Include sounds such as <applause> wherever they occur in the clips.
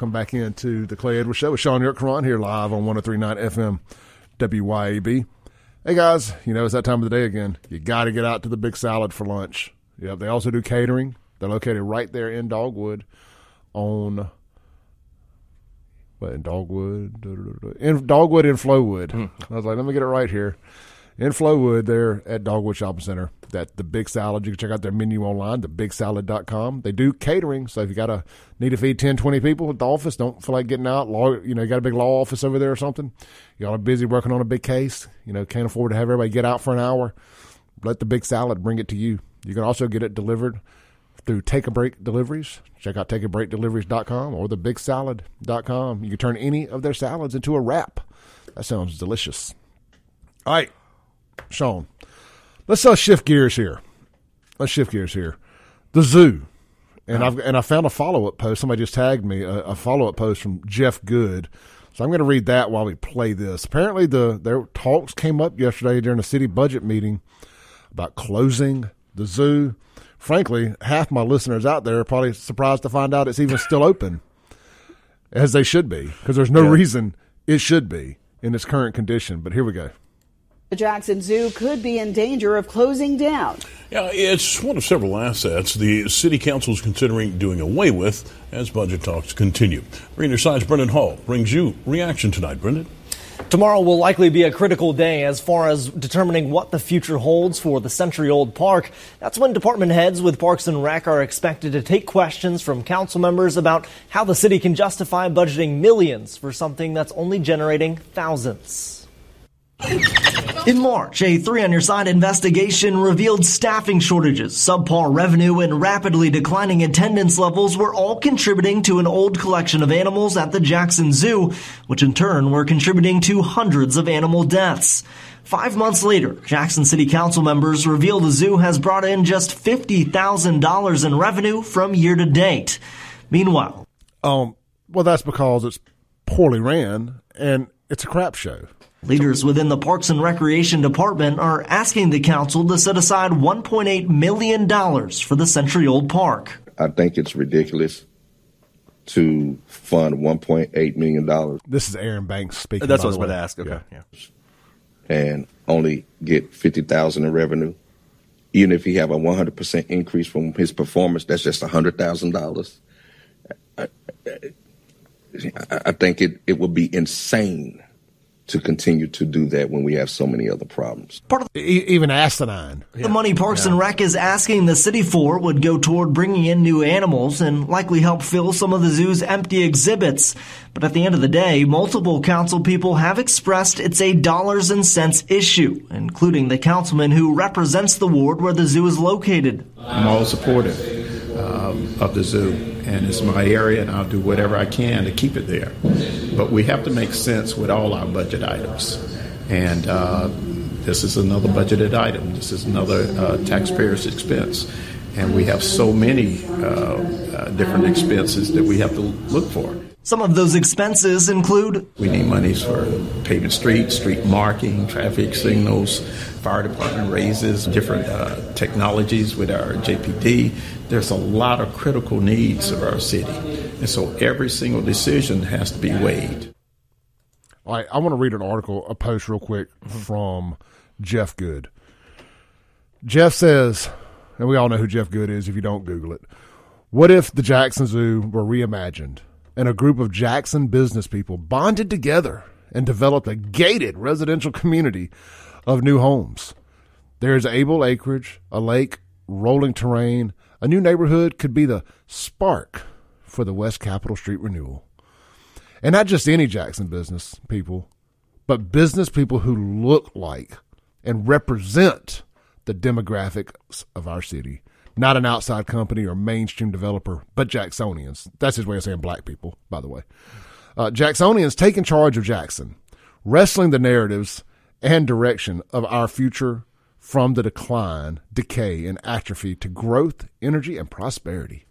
Come back into the Clay Edwards Show with Shaun Yurtlkuran here live on 1039 FM WYAB. Hey guys, you know, it's that time of the day again. You got to get out to the Big Salad for lunch. Yep, they also do catering. They're located right there in Dogwood on what in Dogwood? In Dogwood in Flowood. Hmm. I was like, let me get it right here. In Flowood, there at Dogwood Shopping Center. That the Big Salad. You can check out their menu online, thebigsalad.com. They do catering, so if you got to need to feed 10, 20 people at the office, don't feel like getting out. Law, you know, you got a big law office over there or something. Y'all are busy working on a big case. You know, can't afford to have everybody get out for an hour. Let the Big Salad bring it to you. You can also get it delivered through Take a Break Deliveries. Check out takeabreakdeliveries.com or thebigsalad.com. You can turn any of their salads into a wrap. That sounds delicious. All right, Shaun, let's uh, shift gears here. Let's shift gears here. The zoo. And I've and I found a follow up post. Somebody just tagged me a, a follow up post from Jeff Good. So I'm going to read that while we play this. Apparently, the their talks came up yesterday during a city budget meeting about closing the zoo. Frankly, half my listeners out there are probably surprised to find out it's even still open, as they should be, because there's no reason it should be in its current condition. But here we go. The Jackson Zoo could be in danger of closing down. Yeah, it's one of several assets the city council is considering doing away with as budget talks continue. Greener Side's Brendan Hall brings you reaction tonight, Brendan. Tomorrow will likely be a critical day as far as determining what the future holds for the century old park. That's when department heads with Parks and Rec are expected to take questions from council members about how the city can justify budgeting millions for something that's only generating thousands. In March, a three on your side investigation revealed staffing shortages, subpar revenue, and rapidly declining attendance levels were all contributing to an old collection of animals at the Jackson Zoo, which in turn were contributing to hundreds of animal deaths. Five months later, Jackson City Council members reveal the zoo has brought in just $50,000 in revenue from year to date. Meanwhile, Um, well, that's because it's poorly ran and it's a crap show. Leaders within the Parks and Recreation Department are asking the council to set aside $1.8 million for the century old park. I think it's ridiculous to fund $1.8 million This is Aaron Banks speaking. That's what I was the about way. to ask. Okay. Yeah. and only get 50000 in revenue. Even if he have a 100% increase from his performance, that's just $100,000. I, I, I think it, it would be insane to continue to do that when we have so many other problems. Part of E- even asinine. the money Parks and Rec is asking the city for would go toward bringing in new animals and likely help fill some of the zoo's empty exhibits. But at the end of the day, multiple council people have expressed it's a dollars and cents issue, including the councilman who represents the ward where the zoo is located. I'm all supportive um, of the zoo, and it's my area, and I'll do whatever I can to keep it there. But we have to make sense with all our budget items, and uh, this is another budgeted item. This is another uh, taxpayer's expense, and we have so many uh, uh, different expenses that we have to look for. Some of those expenses include We need monies for paving streets, street marking, traffic signals, fire department raises, different uh, technologies with our JPD. There's a lot of critical needs of our city. And so every single decision has to be weighed. All right, I want to read an article, a post real quick from Jeff Good. Jeff says, and we all know who Jeff Good is if you don't Google it. What if the Jackson Zoo were reimagined and a group of Jackson business people bonded together and developed a gated residential community of new homes? There's able acreage, a lake, rolling terrain. A new neighborhood could be the spark for the West Capitol Street renewal. And not just any Jackson business people, but business people who look like and represent the demographics of our city. Not an outside company or mainstream developer, but Jacksonians. That's his way of saying black people, by the way. Uh, Jacksonians taking charge of Jackson, wrestling the narratives and direction of our future from the decline, decay, and atrophy to growth, energy, and prosperity.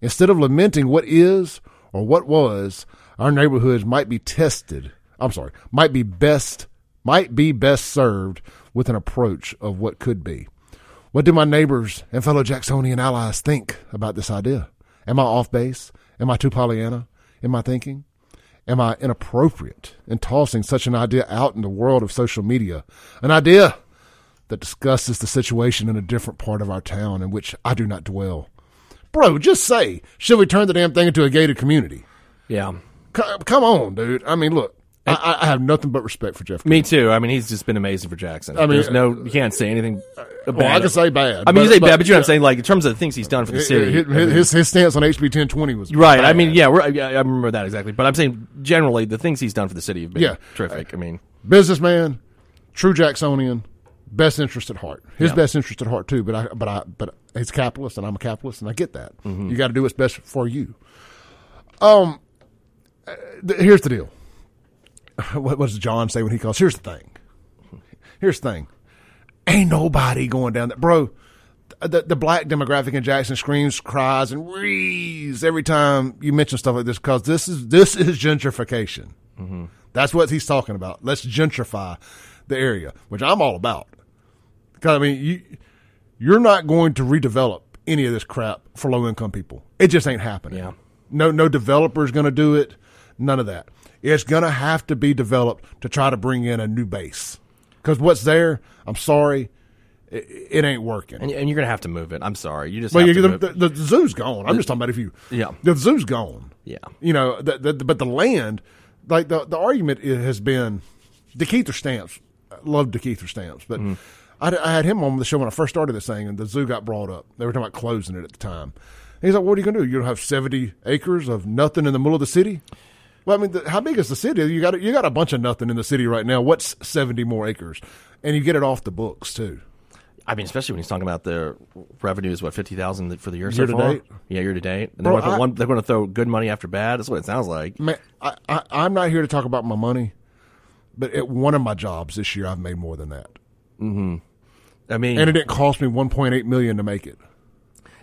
Instead of lamenting what is or what was, our neighborhoods might be tested. I'm sorry, might be best might be best served with an approach of what could be. What do my neighbors and fellow Jacksonian allies think about this idea? Am I off base? Am I too Pollyanna? in my thinking? Am I inappropriate in tossing such an idea out in the world of social media? An idea that discusses the situation in a different part of our town in which I do not dwell. Bro, just say, should we turn the damn thing into a gated community? Yeah. C- come on, dude. I mean, look, I, I have nothing but respect for Jeff. Me too. I mean, he's just been amazing for Jackson. I mean, There's no, you can't say anything bad. Well, I can say bad. I mean, you but- say bad, but you know what I'm saying? Like, in terms of the things he's done for the city. His, his, his, his stance on HB 1020 was Right. I mean, yeah, we're, yeah, I remember that exactly. But I'm saying generally, the things he's done for the city have been Yeah. terrific. I mean, businessman, true Jacksonian, best interest at heart. His Yeah. best interest at heart too. But I, but I, but he's a capitalist, and I'm a capitalist, and I get that. Mm-hmm. You got to do what's best for you. Um, uh, th- here's the deal. <laughs> What, what does John say when he calls? Here's the thing. Here's the thing. Ain't nobody going down that, bro. The, the black demographic in Jackson screams, cries, and rees every time you mention stuff like this because this is this is gentrification. Mm-hmm. That's what he's talking about. Let's gentrify the area, which I'm all about. Because I mean, you you're not going to redevelop any of this crap for low income people. It just ain't happening. Yeah. No, no developer's going to do it. None of that. It's going to have to be developed to try to bring in a new base. Because what's there, I'm sorry, it, it ain't working. and, and you're going to have to move it. I'm sorry. You just Well, to the, the, the zoo's gone. I'm just talking about if you. Yeah. The zoo's gone. Yeah. You know, the, the, but the land, like the the argument has been, De'Keither Stamps. I love De'Keither Stamps, but Mm-hmm. I, I had him on the show when I first started this thing, and the zoo got brought up. They were talking about closing it at the time. He's like, "What are you going to do? You don't have 70 acres of nothing in the middle of the city." Well, I mean, the, how big is the city? You got you got a bunch of nothing in the city right now. What's 70 more acres? And you get it off the books too. I mean, especially when he's talking about the revenues, what fifty thousand for the year, Year so to far. date? Yeah, year to date. And Bro, they're, going to I- throw one, they're going to throw good money after bad. That's what it sounds like. Man, I, I, I'm not here to talk about my money, but at one of my jobs this year, I've made more than that, mm-hmm. I mean, and it didn't cost me 1.8 million to make it.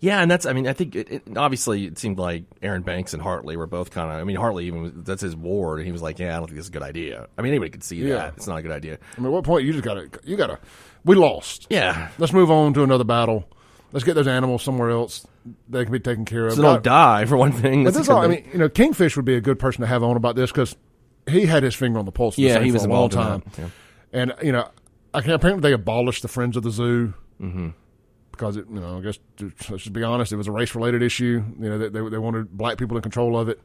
Yeah, and that's. I mean, I think it, it, obviously it seemed like Aaron Banks and Hartley were both kind of. I mean, Hartley even was, that's his ward, and he was like, "Yeah, I don't think this is a good idea." I mean, anybody could see Yeah. that it's not a good idea. I mean, at what point you just gotta, you gotta, we lost. Yeah, Let's move on to another battle. Let's get those animals somewhere else. They can be taken care of. so they don't die for one thing. But That's a all. I mean, you know, Kingfish would be a good person to have on about this because he had his finger on the pulse. Yeah, this thing he for was a long time. yeah. And you know, I can apparently they abolished the Friends of the Zoo Mm-hmm. Because it, you know, I guess to, let's just be honest, it was a race related issue. You know, they, they they wanted black people in control of it.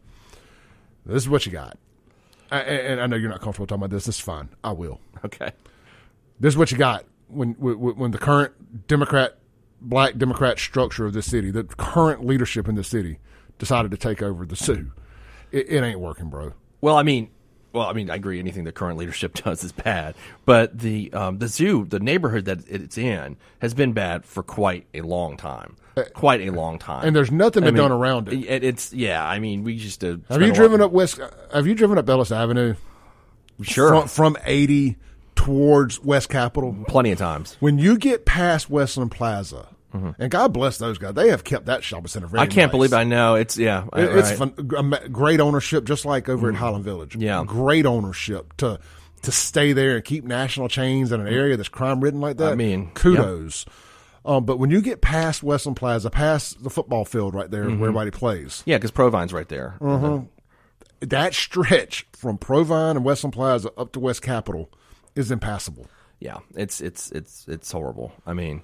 This is what you got. I, and I know you're not comfortable talking about this. This is fine. I will. okay. This is what you got when when, when the current Democrat, black Democrat structure of this city, the current leadership in the city, decided to take over the zoo. It, it ain't working, bro. Well, I mean, well, I mean, I agree. Anything the current leadership <laughs> does is bad. But the um, the zoo, the neighborhood that it's in, has been bad for quite a long time. Quite a long time. Uh, And there's nothing I been mean, done around it. It's yeah. I mean, we just uh, Have you driven up West? Have you driven up Ellis Avenue Sure, from, from 80 towards West Capitol? plenty of times. When you get past Westland Plaza, and God bless those guys, they have kept that shopping center very. Mm-hmm. I can't nice. believe I know it's yeah. It- It's right. Mm-hmm. fun, um, great ownership, just like over at Highland Village. Yeah. great ownership to to stay there and keep national chains in an area that's crime ridden like that. I mean, kudos. Um, but when you get past Westland Plaza, past the football field right there Mm-hmm. where everybody plays, Yeah, because Provine's right there. that stretch from Provine and Westland Plaza up to West Capitol is impassable. Yeah, it's it's it's it's horrible. I mean,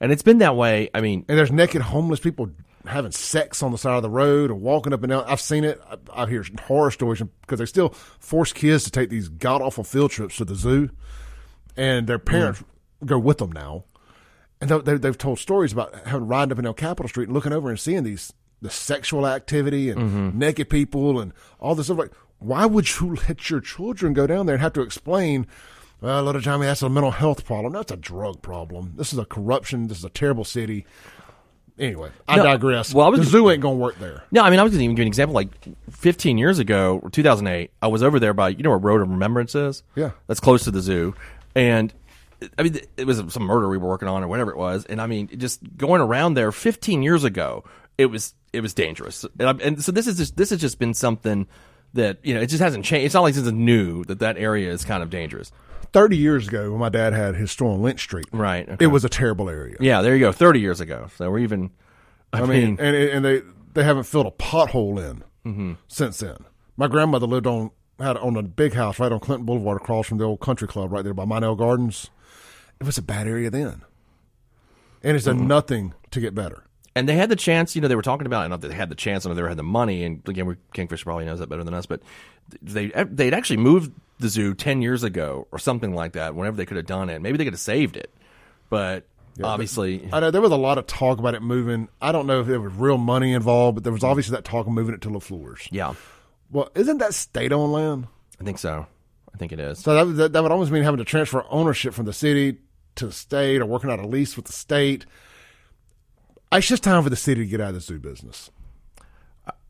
and it's been that way. I mean, And there's naked homeless people having sex on the side of the road or walking up and down. I've seen it. I, I hear horror stories because they still force kids to take these god awful field trips to the zoo, and their mm-hmm. parents go with them now. And they, they, they've told stories about having riding up and down Capitol Street and looking over and seeing these the sexual activity and mm-hmm. naked people and all this stuff. Like, why would you <laughs> let your children go down there and have to explain? Well, little Johnny, that's a mental health problem. That's a drug problem. This is a corruption. This is a terrible city. Anyway, I No, digress. well, I was the zoo ain't gonna work there. No, I mean, I was going to even give you an example. Like 15 years ago, 2008, I was over there by, you know where Road of Remembrance is? Yeah. That's close to the zoo. And, I mean, it was some murder we were working on or whatever it was. And I mean, just going around there 15 years ago, it was, it was dangerous. And, I'm, and so this is just, this has just been something that, you know, it just hasn't changed. It's not like it's new that that area is kind of dangerous. Thirty years ago, when my dad had his store on Lynch Street, Right, okay. it was a terrible area. Yeah, there you go. 30 years ago. So we're even, I, I mean, and and they they haven't filled a pothole in mm-hmm. since then. My grandmother lived on had on a big house right on Clinton Boulevard across from the old country club right there by Mynelle Gardens. It was a bad area then, and it's done mm-hmm. nothing to get better. And they had the chance, you know, they were talking about, and not that they had the chance, and they had the money. And again, we, Kingfish probably knows that better than us, but they they'd actually moved the zoo ten years ago or something like that. Whenever they could have done it, maybe they could have saved it, but obviously, I know there was a lot of talk about it moving. I don't know if there was real money involved, but there was obviously that talk of moving it to LeFleur's. yeah, Well, isn't that state owned land? I think so. I think it is. So that, that that would almost mean having to transfer ownership from the city to the state or working out a lease with the state. It's just time for the city to get out of the zoo business.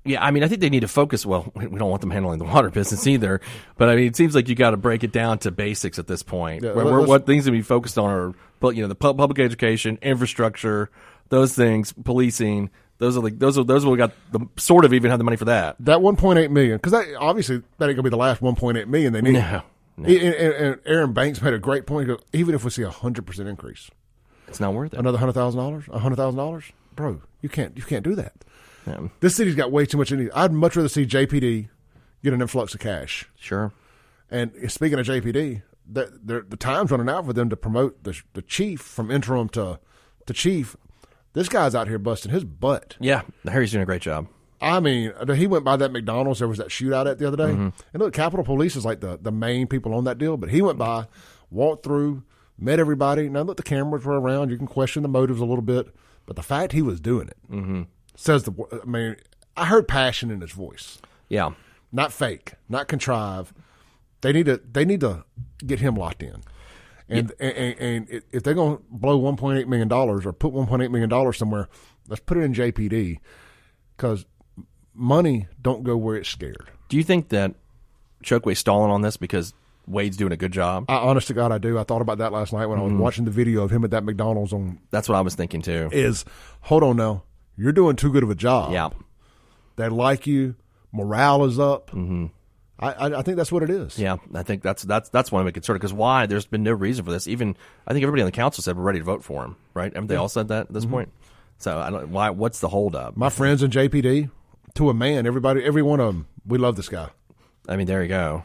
Yeah, I mean, I think they need to focus. Well, <laughs> we don't want them handling the water <laughs> business either, but I mean, it seems like you got to break it down to basics at this point. Yeah, where, what things to be focused on are, you know, the public education, infrastructure, those things, policing. Those are like those are those are we got the sort of even have the money for that. That 1.8 million, because that obviously that ain't gonna be the last 1.8 million they need. No, no. And, and- and Aaron Banks made a great point. Goes, even if we see a hundred percent increase, It's not worth it. another hundred thousand dollars, a hundred thousand dollars, bro, you can't you can't do that. Yeah, This city's got way too much in it. I'd much rather see JPD get an influx of cash. sure. And speaking of JPD, the, the, the time's running out for them to promote the, the chief from interim to, to chief. This guy's out here busting his butt. Yeah, Harry's doing a great job. I mean, he went by that McDonald's. There was that shootout at the other day. Mm-hmm. And look, Capitol Police is like the, the main people on that deal, but he went by, walked through, met everybody. Now, that the cameras were around. You can question the motives a little bit, but the fact he was doing it Mm-hmm. says the. I mean, I heard passion in his voice, Yeah, not fake, not contrived. They need to. They need to get him locked in. And, and, and and if they're going to blow 1.8 million dollars or put 1.8 million dollars somewhere, let's put it in JPD because money don't go where it's scared. Do you think that Chokwe's stalling on this because Wade's doing a good job? I, honest to God, I do. I thought about that last night when I was watching the video of him at that McDonald's. On That's what I was thinking too. is hold on now, you're doing too good of a job. Yeah, they like you, morale is up. Mm-hmm. I, I I think that's what it is. yeah. I think that's that's that's one of my concern because why? There's been no reason for this. Even I think everybody on the council said we're ready to vote for him. Right? Haven't they all said that at this point? So I don't. Why? What's the holdup? My friends in JPD, to a man, everybody, every one of them, we love this guy. I mean, there you go.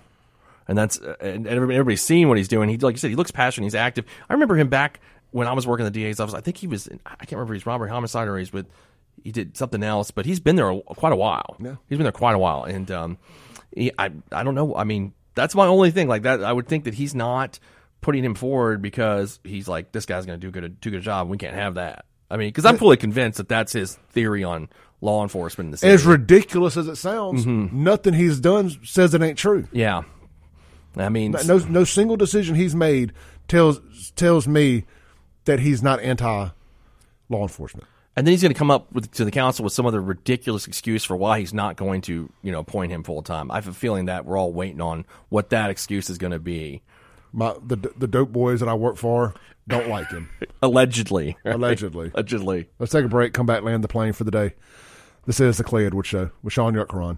And that's uh, and everybody- everybody's seeing what he's doing. He like you said, he looks passionate. He's active. I remember him back when I was working in the DA's office. I think he was. In, I can't remember if he's robbery homicide or he's with. He did something else, but he's been there a- quite a while. Yeah. he's been there quite a while, and um, he, I I don't know. I mean, that's my only thing. Like that, I would think that he's not putting him forward because he's like this guy's going to do good do a good job. We can't have that. I mean, because I'm fully convinced that that's his theory on law enforcement in the city. As ridiculous as it sounds, nothing he's done says it ain't true. yeah, I mean, No, no single decision he's made tells tells me that he's not anti law enforcement. And then he's going to come up with, to the council with some other ridiculous excuse for why he's not going to, you know, appoint him full time. I have a feeling that we're all waiting on what that excuse is going to be. My the the dope boys that I work for don't like him. <laughs> Allegedly, right? Allegedly. <laughs> allegedly. Let's take a break. Come back. Land the plane for the day. This is the Clay Edwards Show with Shaun Yurtlkuran.